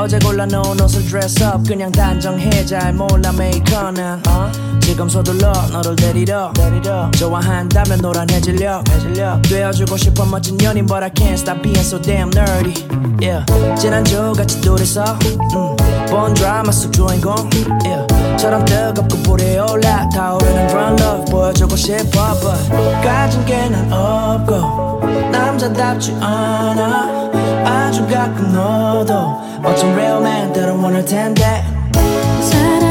어 어제 골라 놓은 옷을 dress up 그냥 단정해 잘 몰라 메이커는 어? 지금 서둘러 너를 데리러. 좋아한다면 노란 해질려. 되어주고 싶어 멋진 연인 But I can't stop being so damn nerdy. Yeah. 지난주 같이 둘이서 음, 본 드라마 속 주인공 yeah. 처럼 뜨겁고 불이 올라 타오르는 run love 보여주고 싶어 But 가진 게 난 없고 남자답지 않아 아주 가끔 너도 어쩜 real man 때론 원할 텐데. 사랑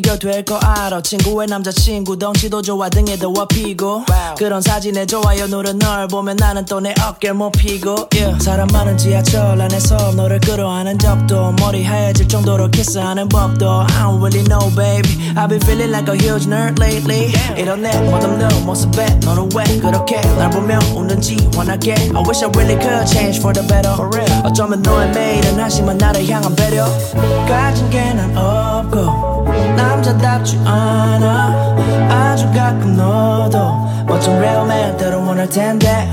비교될 거 알아. 친구의 남자친구 덩치도 좋아 등에 더워 피고. 그런 사진에 좋아요 누른 널 보면 나는 또 내 어깨를 못 피고. Yeah. 사람 많은 지하철 안에서 너를 끌어안은 적도. 머리 하얘질 정도로 키스하는 법도. I don't really know baby. I've been feeling like a huge nerd lately. 이런 내 멋없는 모습에 너는 왜 그렇게 날 보며 웃는지 원하게? I wish I really could change for the better. 어쩌면 너의 매일은 한심한 나를 향한 배려. 가진 게 난 없고 남자답지 않아. 아주 가끔 너도 멋진 real man 때론 원할 텐데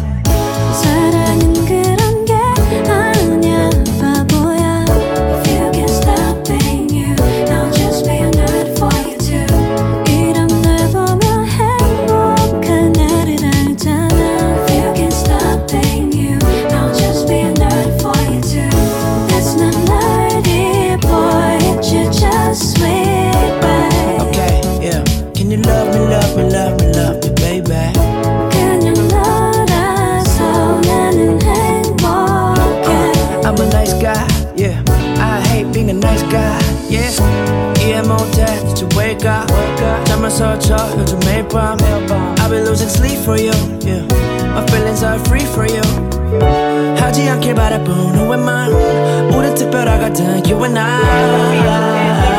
잠을 설쳐, 요즘 매일 밤. I've been losing sleep for you, yeah. My feelings are free for you. 하지 않길 바라본 후의 맘. 우린 특별하거든, you and I.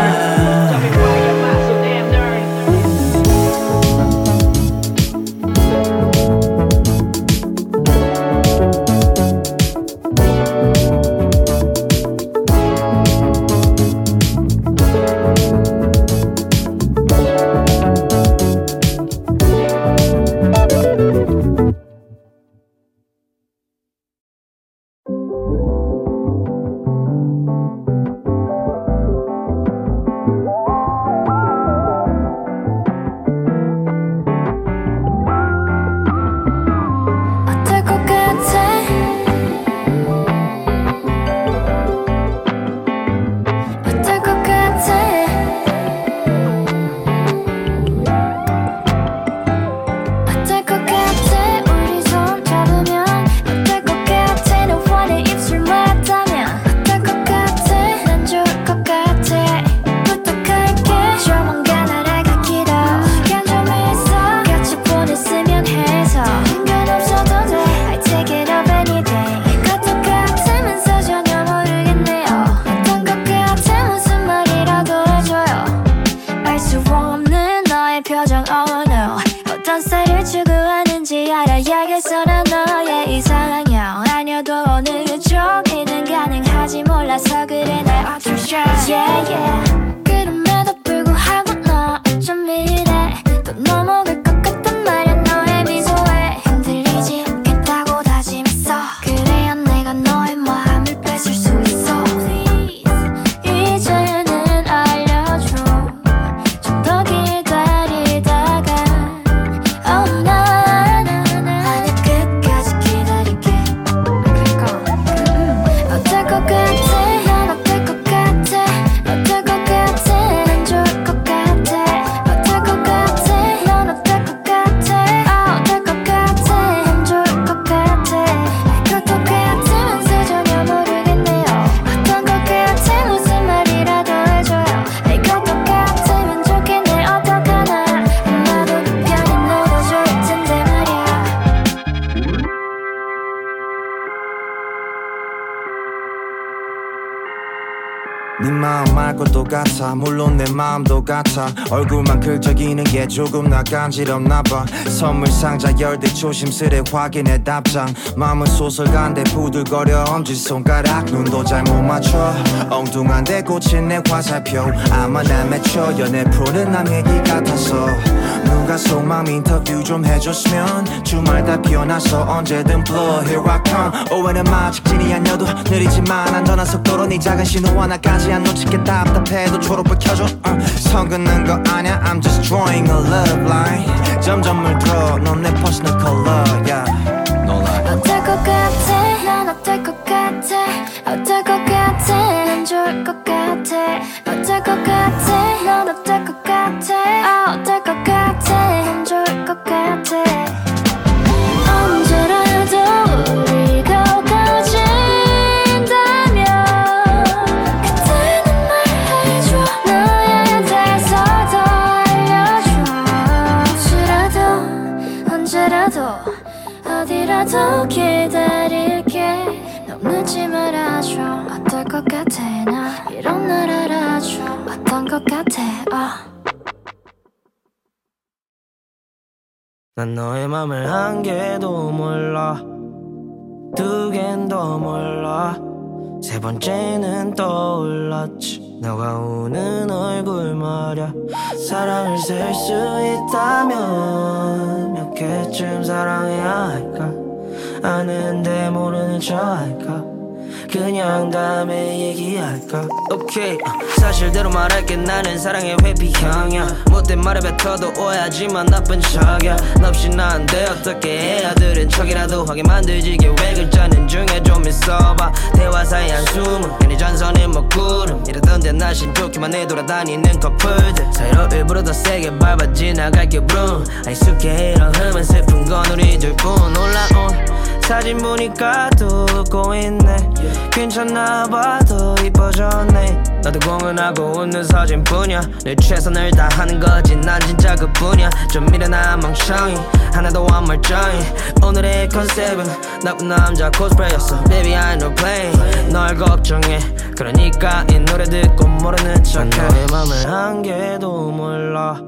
나 간지럽나 봐. 선물 상자 열때 조심스레 확인해 답장. 마음은 소설가인데 부들거려. 엄지손가락 눈도 잘 못 맞춰. 엉뚱한데 꽂힌 내 화살표. 아마 난 맺혀 연애 프로는 남 얘기 같아서 누가 속마음 인터뷰 좀 해줬으면 주말 다 비어나서 언제든 불러 Here I come. 오해는 마 직진이 아니어도 느리지만 안전한 속도로 네 작은 신호 하나까지 안 놓칠게 답답해도 초록불 켜줘. uh, 선 긋는 거 아냐 I'm just drawing a love line. 점점 물들어. 넌내 personal color 하지만 나쁜 척이야. 너 없이 난데 어떻게 해야 들은 척이라도 하게 만들지 계획을 짜는 중에 좀 있어봐. 대화 사이 한숨은 괜히 전선을 먹구름. 이러던데 나 신좋기만 해 돌아다니는 커플들. 사이로 일부러 더 세게 밟아 지나갈게 브룸. 익숙해 이런 흠은 슬픈 건 우리 둘뿐. 올라온 사진 보니까 또 웃고 있네. 괜찮나 봐도 이뻐졌네 나도 공연하고 웃는 사진뿐이야. 내 최선을 다하는 거지 난 진짜 그뿐이야. 좀 미련한 멍청이 하나도 안 멀쩡히 오늘의 컨셉은 나쁜 남자 코스프레였어. Baby I know play. 널 걱정해. 그러니까 이 노래 듣고 모르는 척해. 너의 맘을 한 개도 몰라.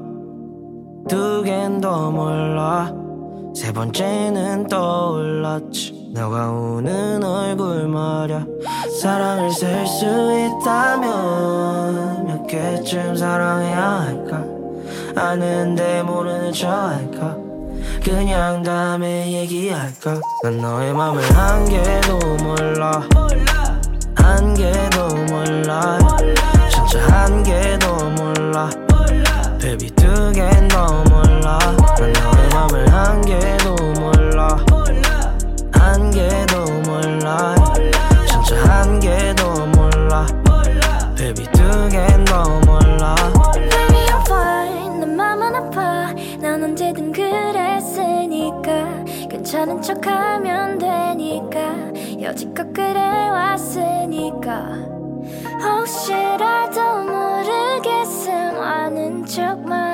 두 갠 더 몰라 세 번째는 떠올랐지. 너가 우는 얼굴 말야 사랑을 쓸수 있다면 몇 개쯤 사랑해야 할까? 아는데 모르는 척 할까? 그냥 다음에 얘기할까? 난 너의 맘을 한 개도 몰라. 한 개도 몰라. 진짜 한 개도 몰라. Baby 두갠더 몰라. 난 너의 맘을 한 개도 몰라. 한 개도 몰라. 진짜 한 개도 몰라. Baby 두갠더 몰라. Baby I'm fine 내 맘은 아파. 난 언제든 그랬으니까. 괜찮은 척하면 되니까. 여지껏 그래왔으니까. 혹시라도 모르겠음 아는 척말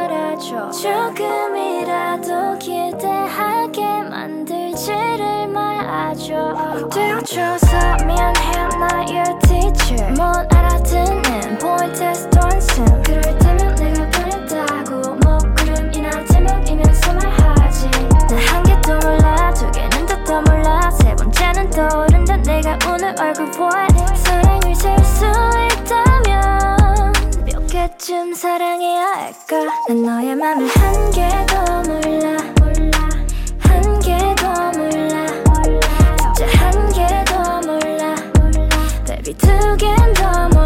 아줘 조금이라도 기대하게 만들지를 말아줘. 되어줘서 미안해 not your teacher. 못 알아듣는 test 원심 그럴 때면 내가 변했다고 먹구름이나 제목이면서 말하지. 나한 개도 몰라 두 개는 더 몰라. 세 번째는 떠오른다 내가 오늘 얼굴 보아 사랑을 셀수 몇 개쯤 사랑해야 할까? 난 너의 맘을 한 개도 몰라. 한 개도 몰라. 진짜 한 개도 몰라. Baby 두갠더 몰라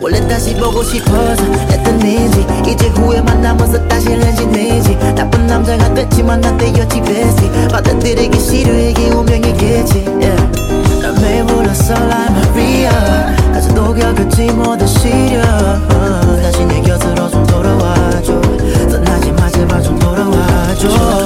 원래 다시 보고 싶어서 했던지 이제 후회 만나면서 다시 렌지내지. 나쁜 남자가 됐지만 나 때였지 베스티 받아들이기 싫어 이게 운명이겠지? Yeah. 난 매일 불렀어 like Maria 가져도 겪을지 못한 시련 다시 내 곁으로 좀 돌아와줘. 떠나지 마 제발 좀 돌아와줘.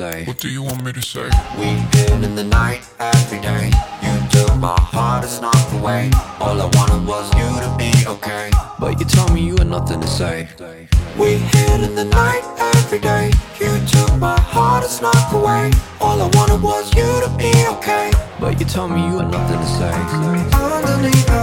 say? What do you want me to say? We've been in the night every day. You took my heart, it's not the way. All I wanted was you to be okay. But you told me you had nothing to say. We hid in the night every day. You took my heart, it's not the way. All I wanted was you to be okay. But you told me you had nothing to say. Underneath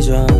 슬퍼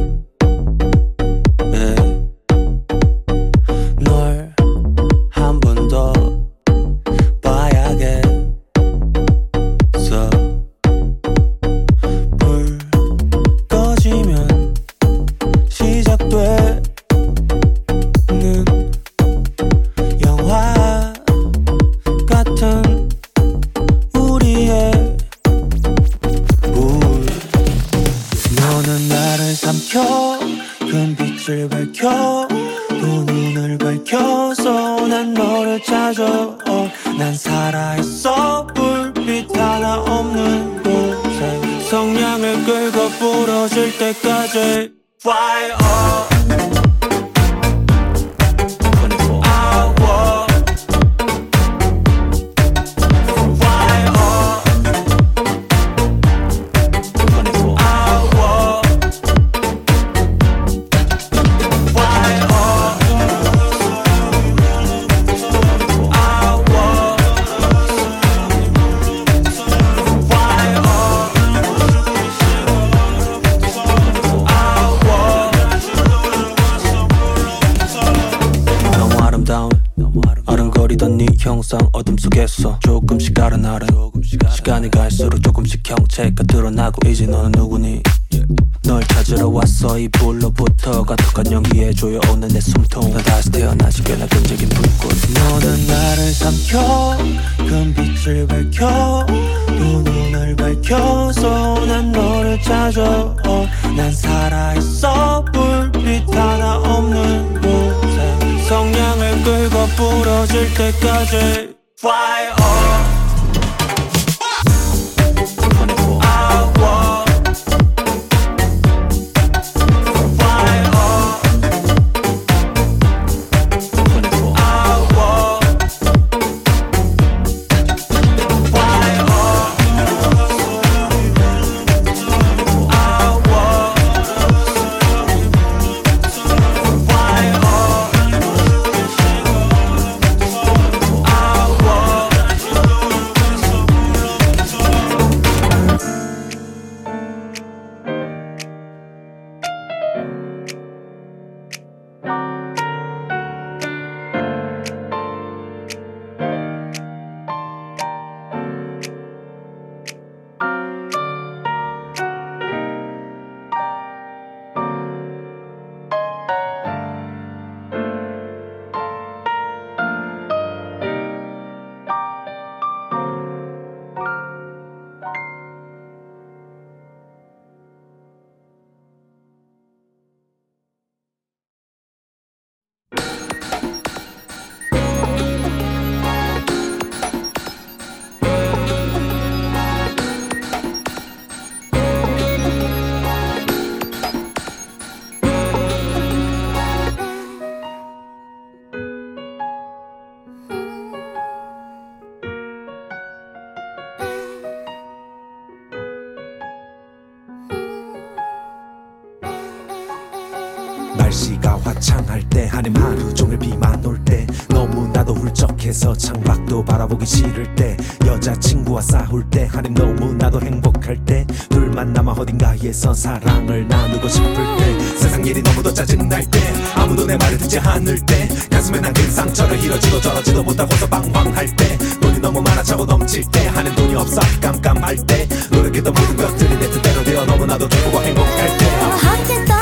훌쩍해서 창밖도 바라보기 싫을 때 여자친구와 싸울 때 아님 너무나도 행복할 때 둘만 남아 어딘가에서 사랑을 나누고 싶을 때 세상 일이 너무도 짜증날 때 아무도 내 말을 듣지 않을 때 가슴에 남긴 상처를 이러지도 저러지도 못하고서 방황할 때 돈이 너무 많아 차고 넘칠 때 하는 돈이 없어 깜깜할 때 노력했던 모든 것들이 내 뜻대로 되어 너무나도 기쁘고 행복할 때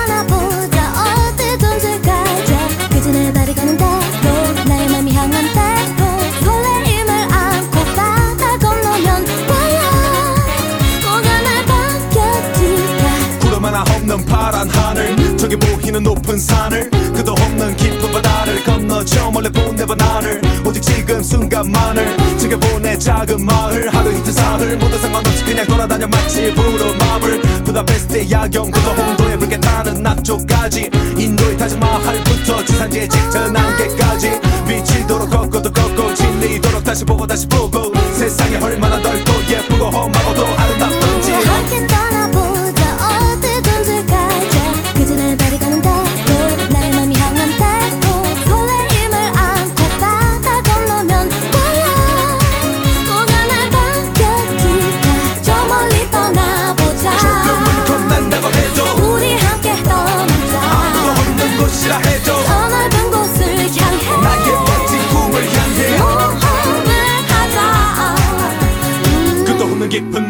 파란 하늘 저기 보이는 높은 산을 그도 없는 깊은 바다를 건너죠 몰래 보내봐 나를. 오직 지금 순간만을 지켜보내 작은 마을. 하루 이틀 사흘 모두 상관없이 그냥 돌아다녀 마치 부르마블. 부다페스트 야경 그도 홍도에 붉게. 타는 nach조까지. 인도의 타지마할부터 지산지의 짙은 안개까지. 미치도록 걷고 또 걷고 질리도록 다시 보고 다시 보고. 세상이 얼마나 넓고 예쁘고 험하고도 아름답던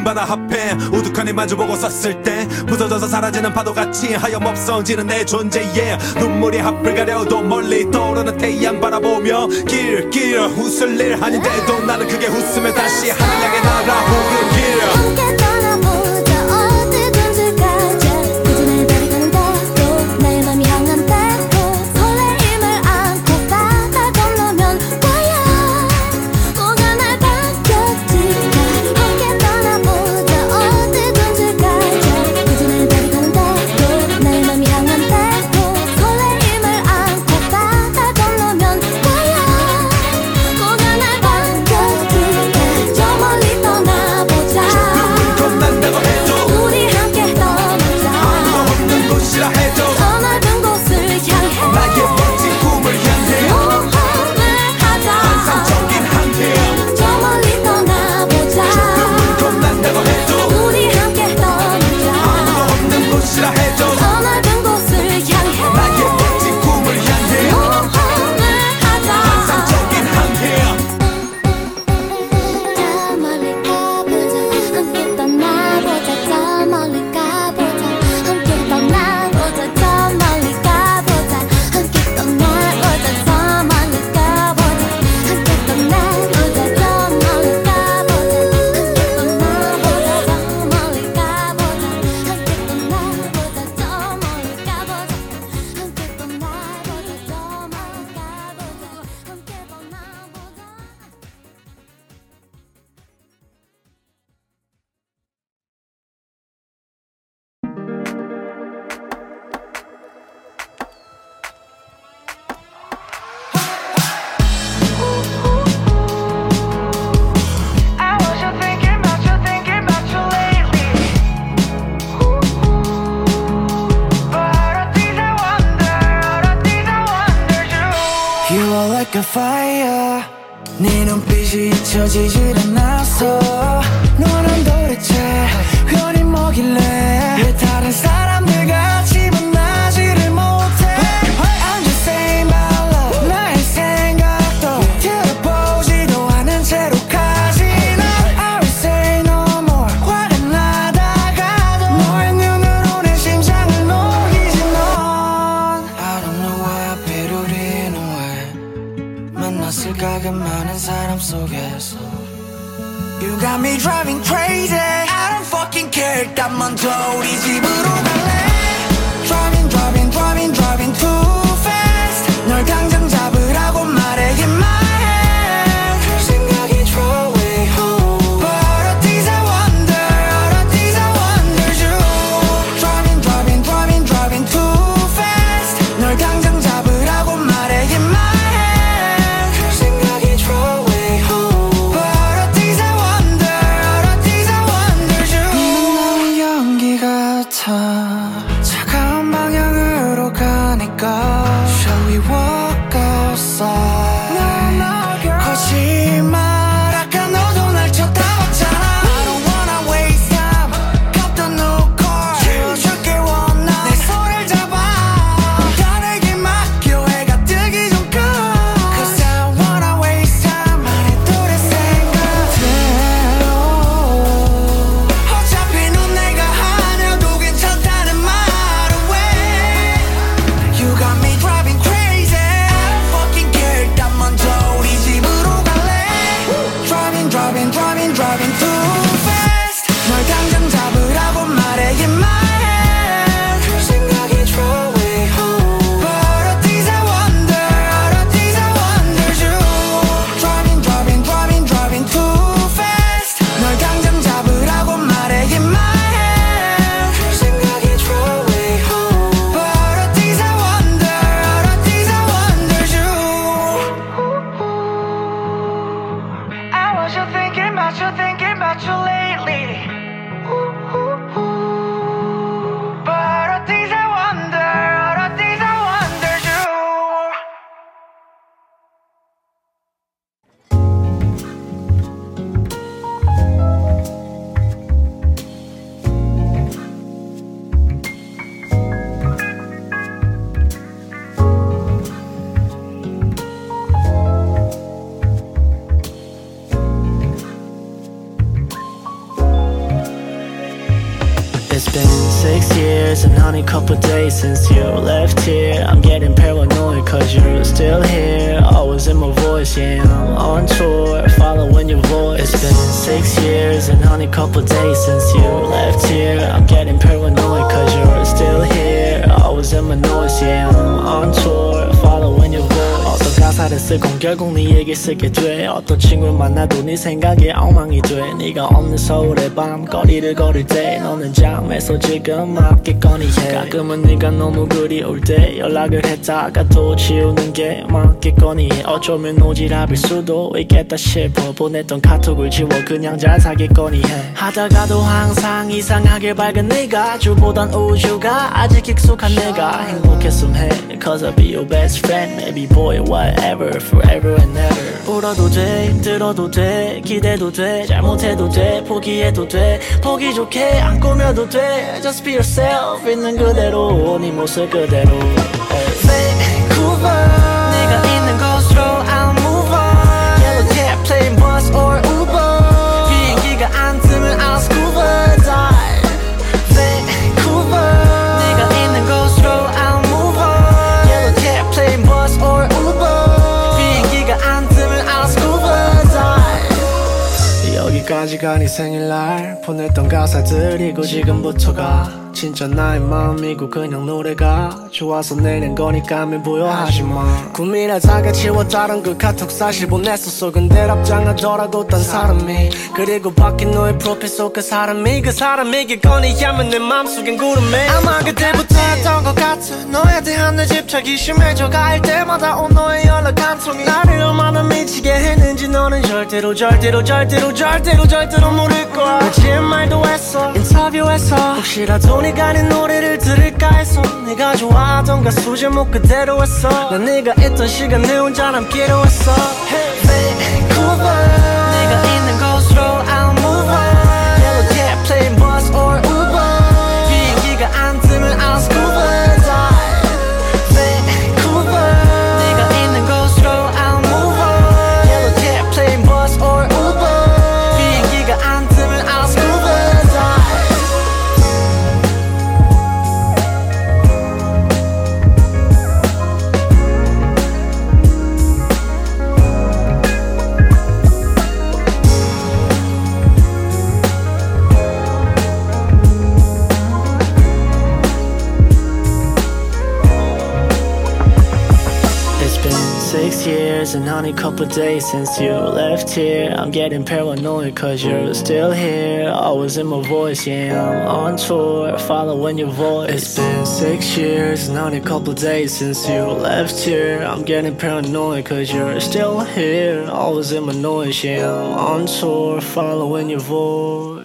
바다 앞에 우두커니 마주보고 섰을 때 부서져서 사라지는 파도같이 하염없어지는 내 존재에 눈물이 앞을 가려도 멀리 떠오르는 태양 바라보며 길길 웃을 일 아닌데도 나는 그게 웃으며 다시 하늘 향해 날아오르길 거리를 걸을 때 너는 잠에서 지금 맞겠거니 해. 가끔은 네가 너무 그리울 때 연락을 했다가 또 지우는 게 맞겠거니 해. 어쩌면 오지랖일 수도 있겠다 싶어 보냈던 카톡을 지워 그냥 잘 사겠거니 해. 하다가도 항상 이상하게 밝은 네가 주보단 우주가 아직 익숙한 내가 행복했음 해. Cause I'll be your best friend Maybe boy whatever Forever and ever 울어도 돼 힘들어도 돼 기대도 돼 잘못해도 돼 포기해도 돼 보기 좋게 안 꾸며도 돼. Just be yourself 있는 그대로 네 모습 그대로 네 생일날 보냈던 가사들이고 지금부터가 진짜 나의 마음이고 그냥 노래가 좋아서 내는 거니까 미부여하지마. 고민하다가 지웠다던 그 카톡 사실 보냈었어. 근데 답장하더라고 딴 사람이 그리고 바뀐 너의 프로필 속 그 사람이 그 사람이겠거니 하면 내 맘속엔 구름이 아마 그때부터 했던 것 같아. 너에 대한 내 집착이 심해져 갈 때마다 온 너의 연락 한 통이 나를 얼마나 미치게 했는지 너는 절대로 절대로 절대로 절대로 절대로 모를 거야. 거짓말도 했어. 인터뷰에서 혹시라도 가는 노래를 들을까 해서 내가 좋아하던 그 가수 제목 그대로였어 난 네가 있던 시간 내 혼자 남기로 했어 hey. been only a couple days since you left here. I'm getting paranoid cause you're still here. Always in my voice, yeah, I'm on tour Following your voice. It's been six years and only a couple days since you left here. I'm getting paranoid cause you're still here. Always in my noise, yeah, I'm on tour Following your voice.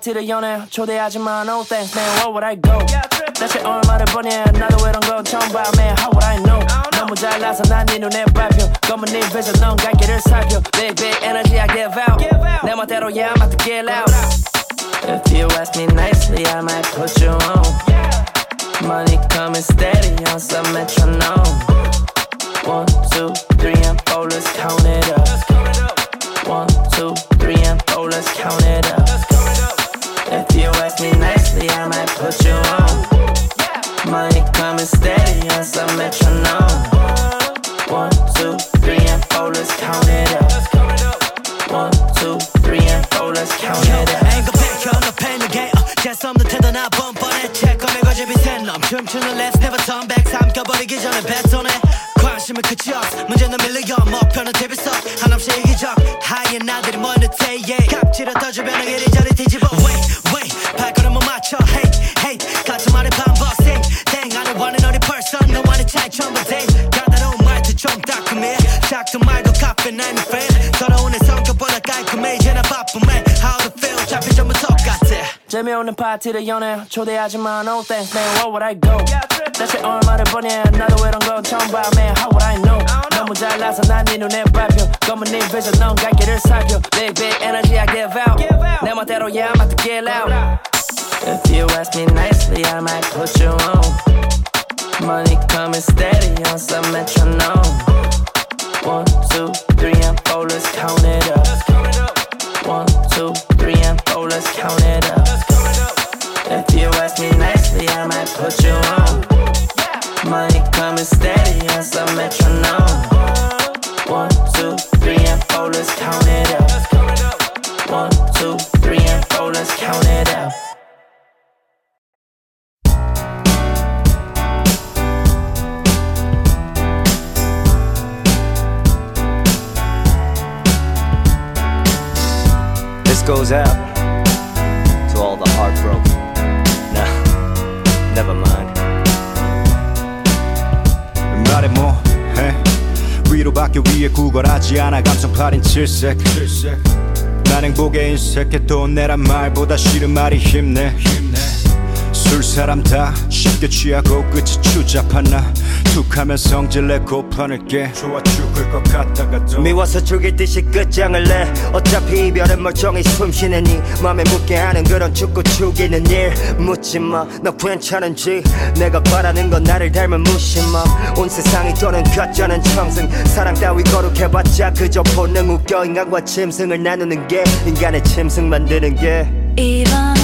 파티를 연애 초대하지만 no thanks man where would I go 대체 얼마를 버냐 나도 이런 건 처음 봐 man how would I know 너무 잘나서 난 네 눈에 밟혀 검은 네 vision 넌 갈 길을 살펴 big big energy I give out 내 멋대로 yeah I'm about to get loud If you ask me nicely I might put you on Money coming steady on some metronome 재미없는 파티를 연애 초대하지만 no thanks man where would I go 대체 얼마를 버냐 나도 이런 건 처음 봐 man how would I know 너무 잘나서 난 네 눈에 밟혀 검은 네 vision 넌 갈 길을 살펴 big big energy I give out 내 멋대로 yeah I'm about to get loud If you ask me nicely I might put you on Money coming steady on some metronome One, two, three, and four, let's count it up One, two, three, and four, let's count it up. If you ask me nicely, I might put you on. Money coming steady on some metronome. One, two, three, and four, let's count it up. One, two, three, and four, let's count it up. This goes out never mind. 말해 뭐해? 위로밖에 위에 구걸하지 않아. 감성 팔인 칠색. 난 행복에 인색해. 돈 내란 말보다 싫은 말이 힘내 술 사람 다 쉽게 취하고 끝이 추잡한 나? 툭하면 성질 내고 판을 깨 좋아 죽을 것 같다가도. 미워서 죽일 듯이 끝장을 내. 어차피 이별은 멀쩡히 숨쉬는 이 맘에 묻게 하는 그런 죽고 죽이는 일. 묻지마. 너 괜찮은지? 내가 바라는 건 나를 닮은 무심함. 온 세상이 떠는 가짜는 청승. 사랑 따위 거룩해봤자 그저 본능 웃겨. 인간과 짐승을 나누는 게 인간의 짐승 만드는 게. 이번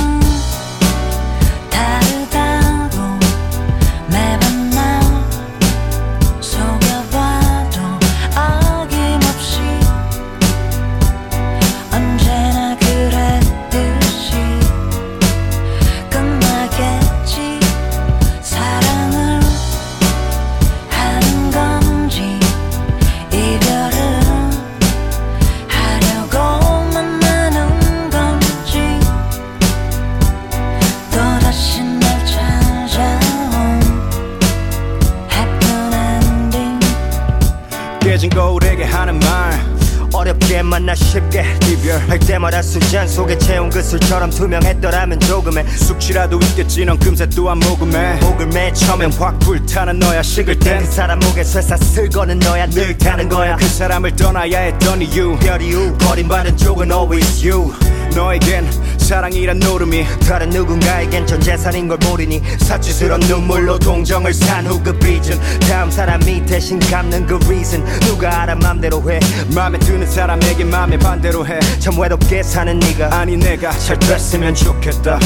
잔 속에 채운 그 술처럼 투명했더라면 조금의 숙취라도 있겠지 넌 금세 또한 모금해 목을 매 처음엔 확 불타는 너야 식을 땐 땐. 그 사람 목에 쇠사슬 거는 너야 늘 타는 거야. 그 사람을 떠나야 했던 이유. 별 이유 버림받은 쪽은 always you. 너에겐 사랑이란 노름이 다른 누군가에겐 전 재산인 걸 모르니 사치스러운 눈물로 동정을 산 후 그 빚은 다음 사람이 대신 갚는 그 reason 누가 알아 맘대로 해. 맘에 드는 사람에게 맘에 반대로 해. 참 외롭게 사는 네가 아니 내가 잘 됐으면 좋겠다.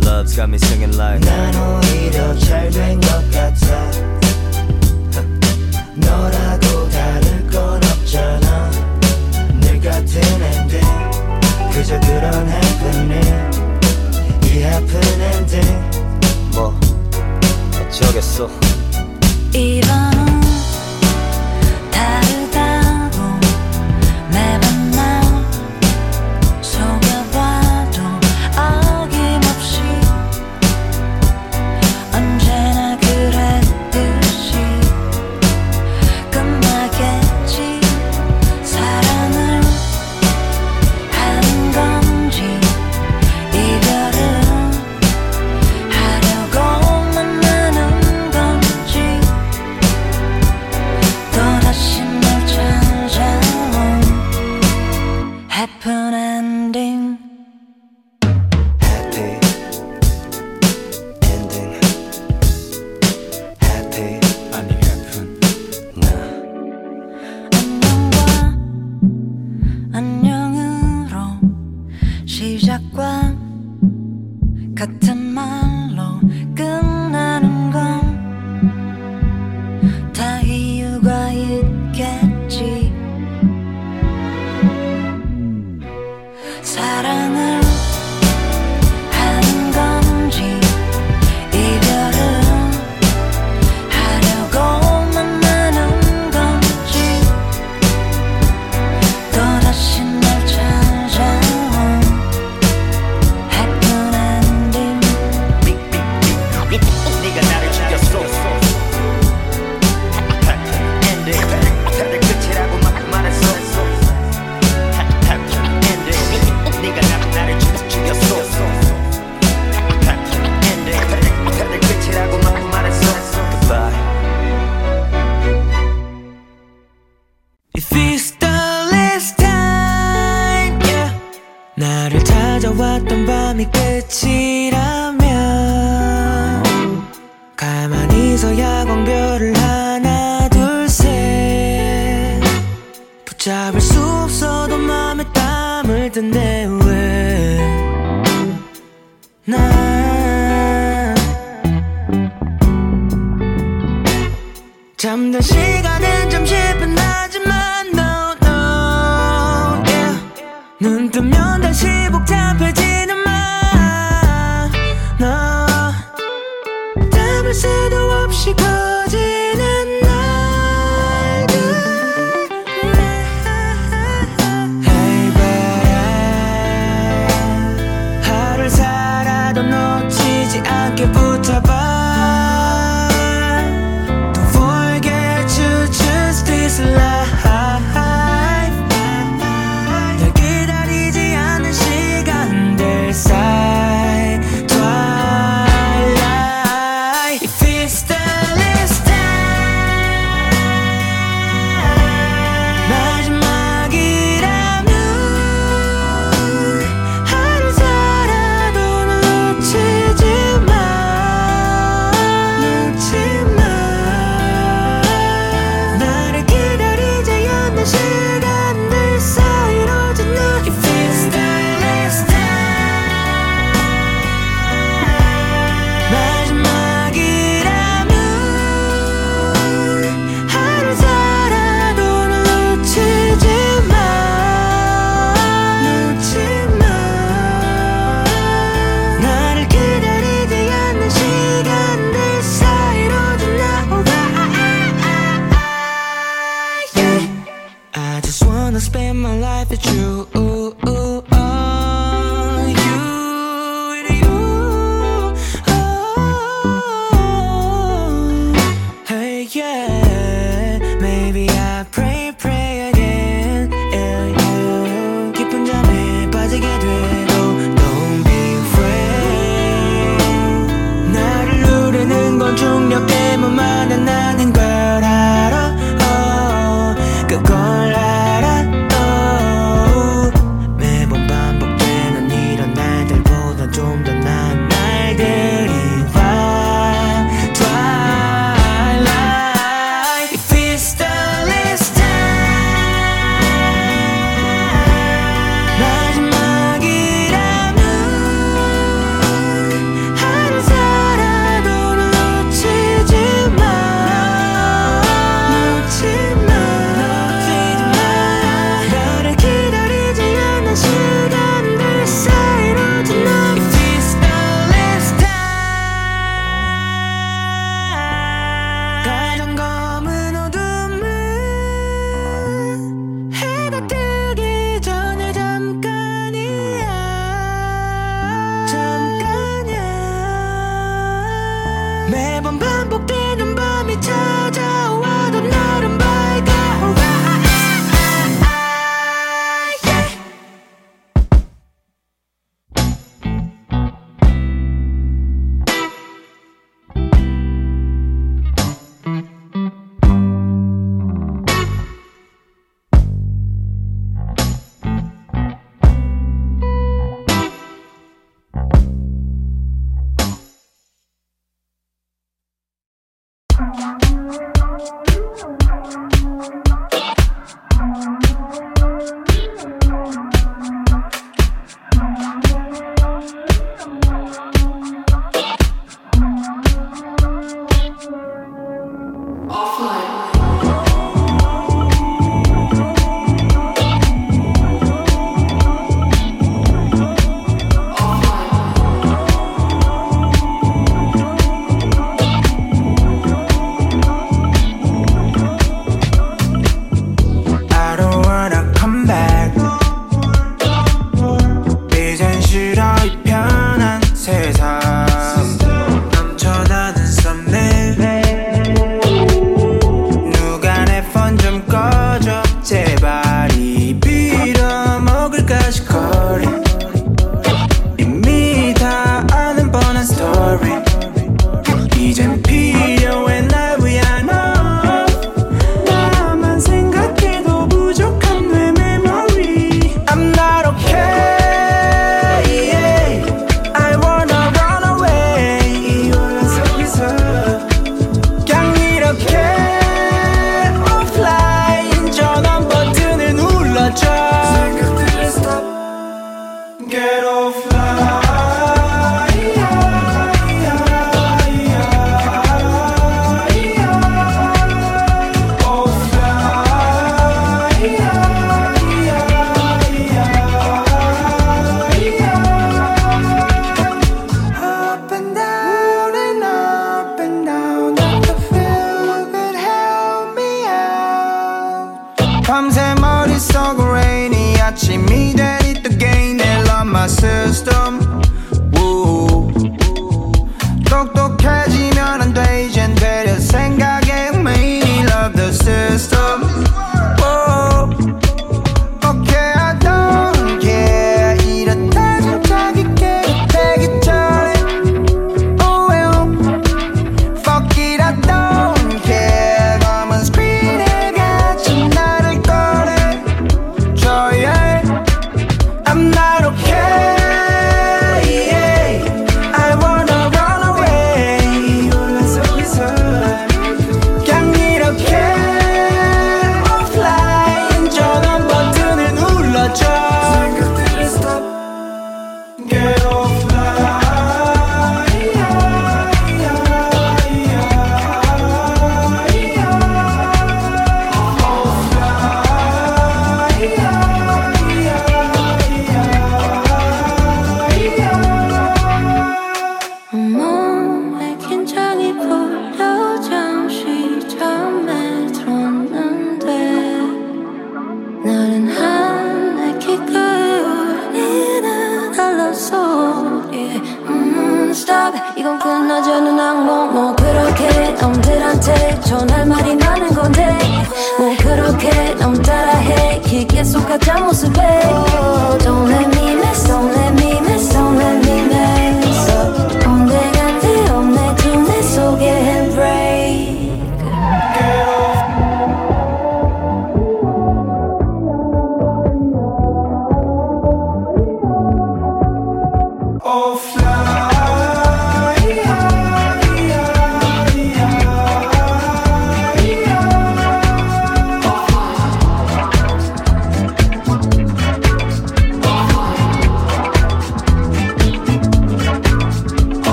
Love's got me singing like. 난 오히려 잘된 것 같아. 너라 그저 그런 happening 이 happen ending 뭐 어쩌겠어. 이번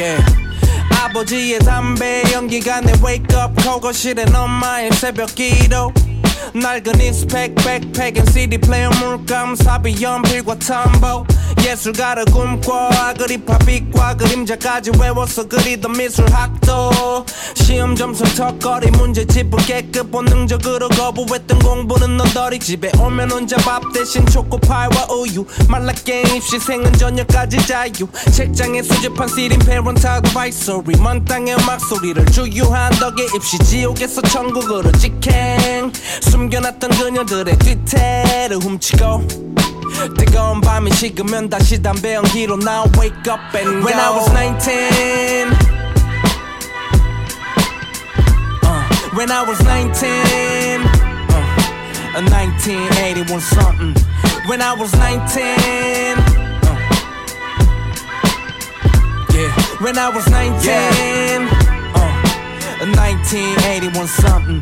yeah. 아버지의 담배 연기가 내 wake up call 거실엔 엄마의 새벽 기도 낡은 인스펙 백팩엔 CD 플레이어 물감 사비 연필과 텀보 예술가를 꿈꿔 아그리파 빛과 그림자까지 외워서 그리던 미술학도 시험 점수 턱걸이 문제집을 깨끗 본능적으로 거부했던 공부는 너덜이 집에 오면 혼자 밥 대신 초코파이와 우유 말랐게 입시생은 저녁까지 자유. 책장에 수집한 시린 페런트 아드바이서리 먼 땅의 음악 소리를 주유한 덕에 입시 지옥에서 천국으로 직행. 숨겨놨던 그녀들의 뒤태를 훔치고 뜨거운 밤이 식으면 다시 담배 연기로 나 wake up and When I was 19 uh, When I was 19 uh, uh, 1981 something When I was 19 uh, Yeah When I was 19 uh, 1981 something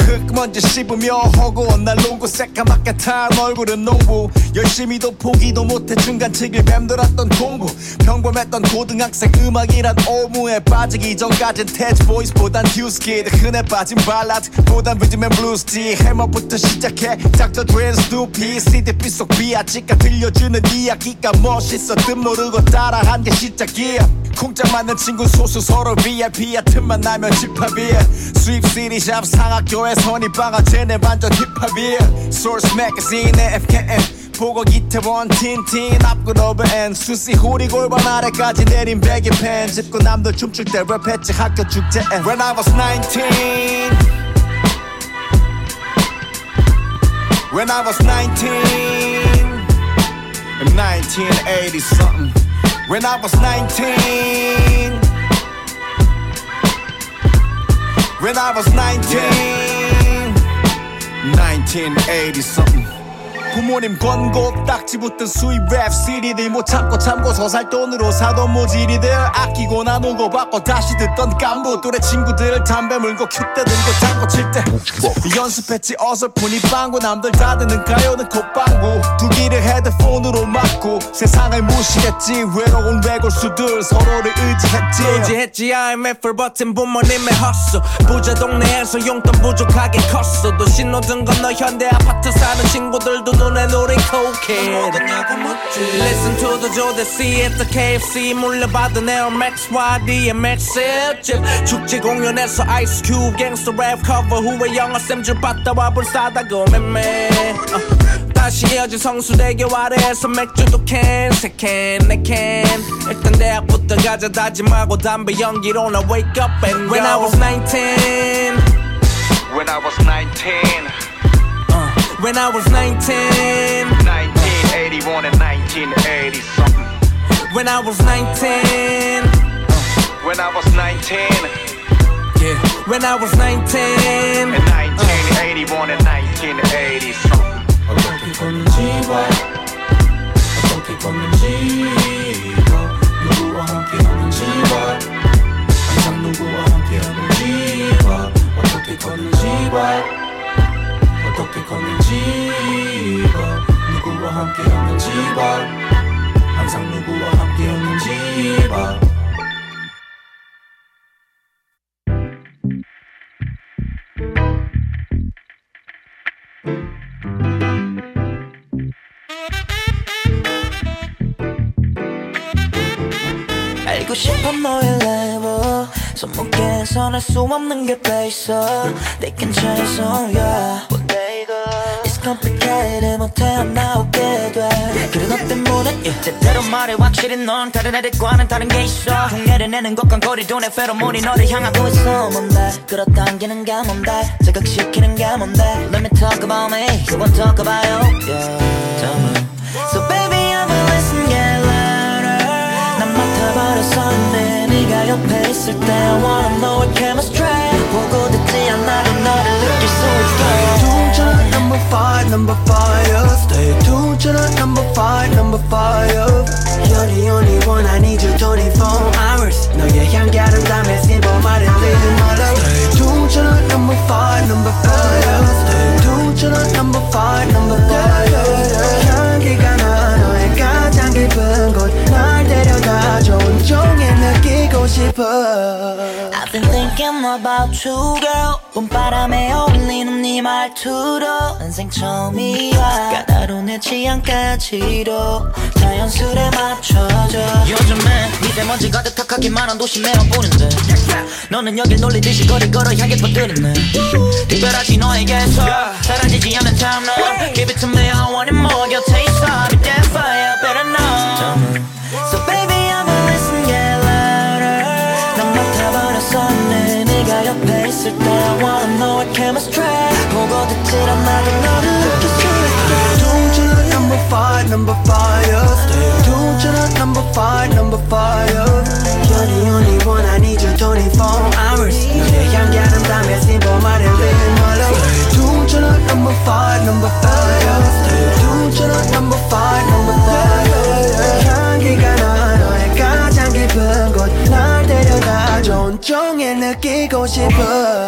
흙먼지 씹으며 허구한 날 농구 새까맣게 탄 얼굴은 농부. 열심히도 포기도 못해 중간치길 맴돌았던 공부 평범했던 고등학생 음악이란 오무에 빠지기 전까진 태즈 보이스보단 듀스키드 흔해 빠진 발라드 보단 리듬 앤 블루스지 해머부터 시작해 닥터 드레인 스누피 CDP 속 비아치가 들려주는 이야기가 멋있어 뜻 모르고 따라한 게 시작이야. 콩짝 맞는 친구 소수 서로 VIP야 틈만 나면 집합이야. 수입 시리샵 상학교에 선입방아 쟤네 반전 힙합이야 Source Magazine의 FKN 보고 이태원 틴틴 앞그로브 앤 수시 후리 골반 아래까지 내린 베개 펜 짚고 남들 춤출 때 랩했지 학교 축제에 When I was 19 When I was 19 In 1980 something. When I was 19 When I was 19 1980 something 부모님 권고 딱지 붙은 수입 랩 CD들 못 참고 참고 서살 돈으로 사던 모질이들 아끼고 나누고 받고 다시 듣던 깐부 또래 친구들 담배 물고 큐대 들고 장구 칠때 연습했지 어설프니 빵구 남들 다 듣는 가요는 콧방구 두 귀를 헤드폰으로 막고 세상을 무시했지 외로운 외골수들 서로를 의지했지 의지했지. IMF를 버틴 부모님의 헛수 부자 동네에서 용돈 부족하게 컸어 도 신호등 건너 현대 아파트 사는 친구들도 눈에 노린 cocaine Listen to the Jodeci at the KFC 물려받은 Air Max YDMX 집 축제 공연에서 Ice Cube gangsta rap cover 후에 영어쌤 줄 받다와 불사다고 맴매 어. 다시 헤어진 성수대교 아래에서 맥주도 캔, 세캔, 네캔 일단 대학부터 가자 다짐하고 담배 연기로 나 wake up and When I was 19 When I was 19 uh, When I was 19 1981 and 1980 something When I was 19 When I was 19 Yeah, when I was 19 In 1981 and 1980 something 어떻게 걷는지와 어떻게 걷는지와 누구와 함께 하는지와 항상 누구와 함께 하는지와 어떻게 걷는지와 어떻게 걷는지와 누구와 함께 하는지와 항상 누구와 함께 하는지와 알고 싶어 너의 레버 손목에서 날수 없는 게 빼있어. They can chase on ya. It's complicated 못해 안 나오게 돼. 그래 너 때문에 yeah. 제대로 말해 확실히 넌 다른 애들과는 다른 게 있어. 흉내를 내는 것과 거리둔의 페로몬이 너를 향하고 있어. 뭔데? 끌어당기는 게 뭔데? 자극시키는 게 뭔데? Let me talk about me. 그건 talk about you. Yeah. 맡아버렸었는데 네가 옆에 있을 때 I wanna know what chemistry 보고 듣지 않아도 너를 느낄 수 있게 tuned to the number five, number five. Stay tuned to the number five, number five. You're the only one I need you 24 hours. 너의 향기를 담에 simple 말을 leave my love. Stay tuned to the number five, number five. Stay tuned to the number five, number five. 향기가 나 너의 가장 깊은 곳 날 데려다줘 온종일 느끼고 싶어. I've been thinking about you girl. 봄바람에 어울리는 네 말투로. 인생 처음이야. 까다로운 내 취향까지도 자연스레 맞춰줘. 요즘엔 미세먼지 가득하기만 한 도시 매어 보는데. 너는 여길 놀리듯이 거리 걸어 향해 뻗드리네. 특별하지 너에게서 사라지지 않는 timeline. Give it to me I want it more. 곁에 있어. I'll be there for you better know number five. Stay tuned to the number five, number five. You're the only one I need you 24 hours. 너의 향기는 담에 simple 말을 live my love. Stay tuned to the number five, number five. Stay tuned to the number five, number five. 향기가 나 너의 가장 깊은 곳날 데려다줘 온종일 느끼고 싶어.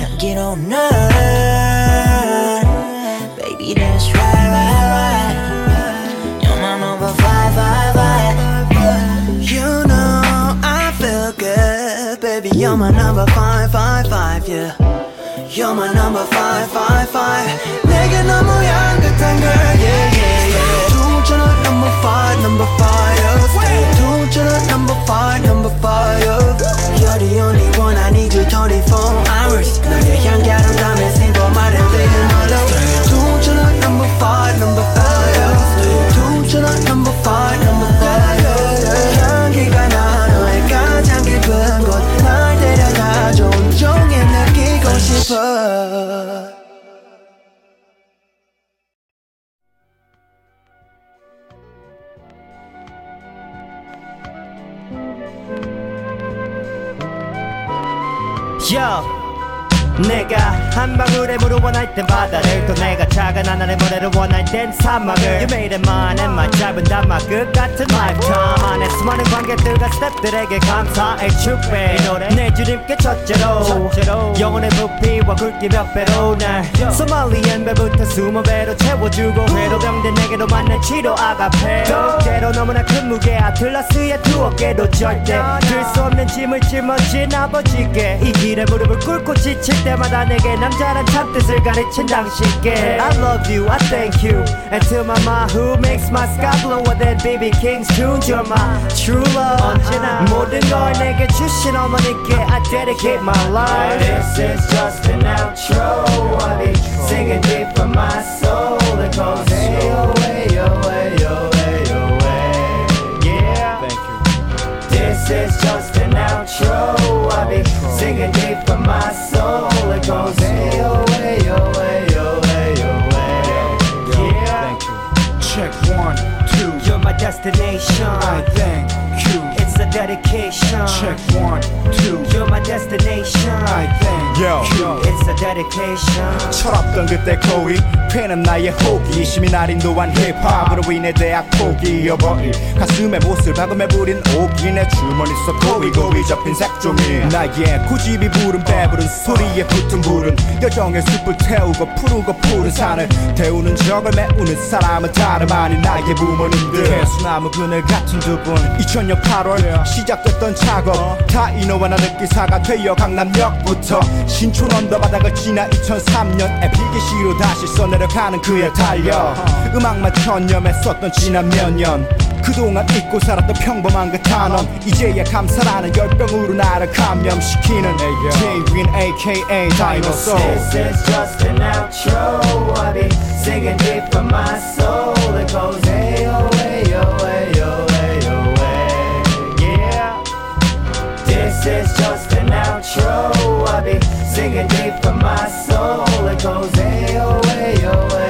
향기로운 널 You're my number five, five, five, yeah. You're my number five, five, five. 내게 너무 향긋한 girl, yeah, yeah, yeah. Tuned to the number five, number five. Stay tuned to the number five, number 사막을 You made it mine and my 짧은 단막 끝 같은 lifetime 안에 수많은 관객들과 스태프들에게 감사의 축배. 이 노래 내 주님께 첫째로. 영혼의 부피와 굵기 몇 배로 날 소말리엔 배부터 스무 배로 채워주고 회로 병든 내게로 맞는 치료 아가페. 때로 너무나 큰 무게 아틀라스의 두 어깨도 절대 들 수 없는 짐을 짊어진 아버지께 이 길에 무릎을 꿇고 지칠 때마다 내게 남자란 참뜻을 가르친 당신께. I love you, I thank you. And to my mom who makes my sky bluer than BB King's tunes You're my true love 언제나 모든 걸 내게 주신 어머니께 I dedicate my life This is just an outro I be singing deep from my soul It goes hey oh hey oh hey oh hey oh hey Yeah Thank you This is just an outro I be singing deep from my soul It goes hey oh hey oh hey oh hey oh hey Yeah Thank you Check one, Two You're my destination I thank you It's a dedication. Check one, two. You're my destination. I think. Yo. It's a dedication. 철없던 그때 거위 괜한 나의 호기심이 날인도한 힙합으로 인해 대학 포기여버린 가슴에 못을 박음에 부린 오기 내 주머니 속 고이 고이 접힌 색 종이 나의 고집이 부른 배부른 소리에 붙은 불은 여정의 숲을 태우고 푸르고 푸른 산을 태우는 적을 메우는 사람은 다름 아닌 나의 부모님들. 개수나무 그늘 같은 두분. 2000년 8월 시작됐던 작업. 다 이노와 나 느끼사가 되어 강남역부터 신촌 언더바닥을 지나 2003년에 필기시로 다시 써내려가는 그의 달려 음악만 천념했었던 지난 몇년 그동안 잊고 살았던 평범한 그 단원 이제야 감사라는 열병으로 나를 감염시키는 J-Win aka 다이노소 This is just an outro. I be singing deep from my soul. It goes ayo, ayo, ayo, ayo, ay. Yeah. This is just an outro. I be singing deep from my soul. It goes ayo, ayo, ayo,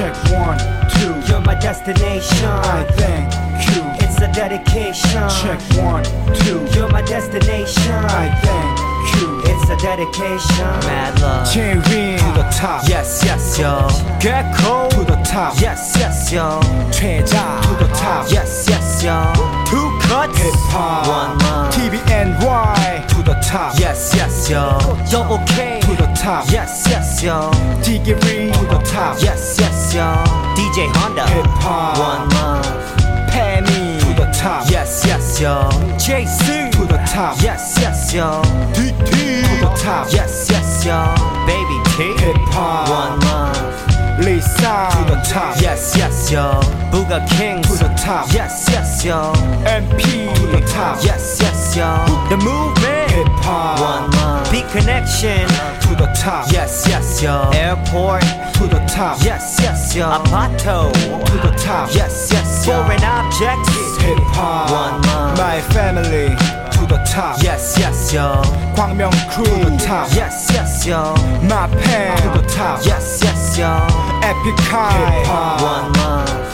Check one, two. You're my destination. I thank you. It's a dedication. Check one, two. You're my destination. I thank you. It's a dedication. Mad love. J-Win to the top. Yes yes yo. Get cold. To the top. Yes yes yo. 최자 to the top. Yes yes yo. Two cuts Hip hop One love TVNY to the top. Yes yes yo. Double K to the top. Yes yes yo. Diggery to the top. Yes yes yo. DJ Honda. Hip hop One love Penny to the top. Yes yes yo. JC to the top. Yes yes yo. DT to the top. Yes yes yo. Baby T. Hip hop One love Lisa. To the top. Yes yes yo. Booga Kings to the top. Yes yes yo. MP to the top. Yes yes yo. The movement. Hip hop. One love. Big connection. To the top. Yes yes yo. Airport. To the top. Yes yes yo. Apato. To the top. Yes yes yo. Foreign objects. Hip hop. One love. My family. To the top. Yes yes yo. 광명 crew to the top. Yes yes yo. My pen. To the top. Yes yes Young Epic High One Love.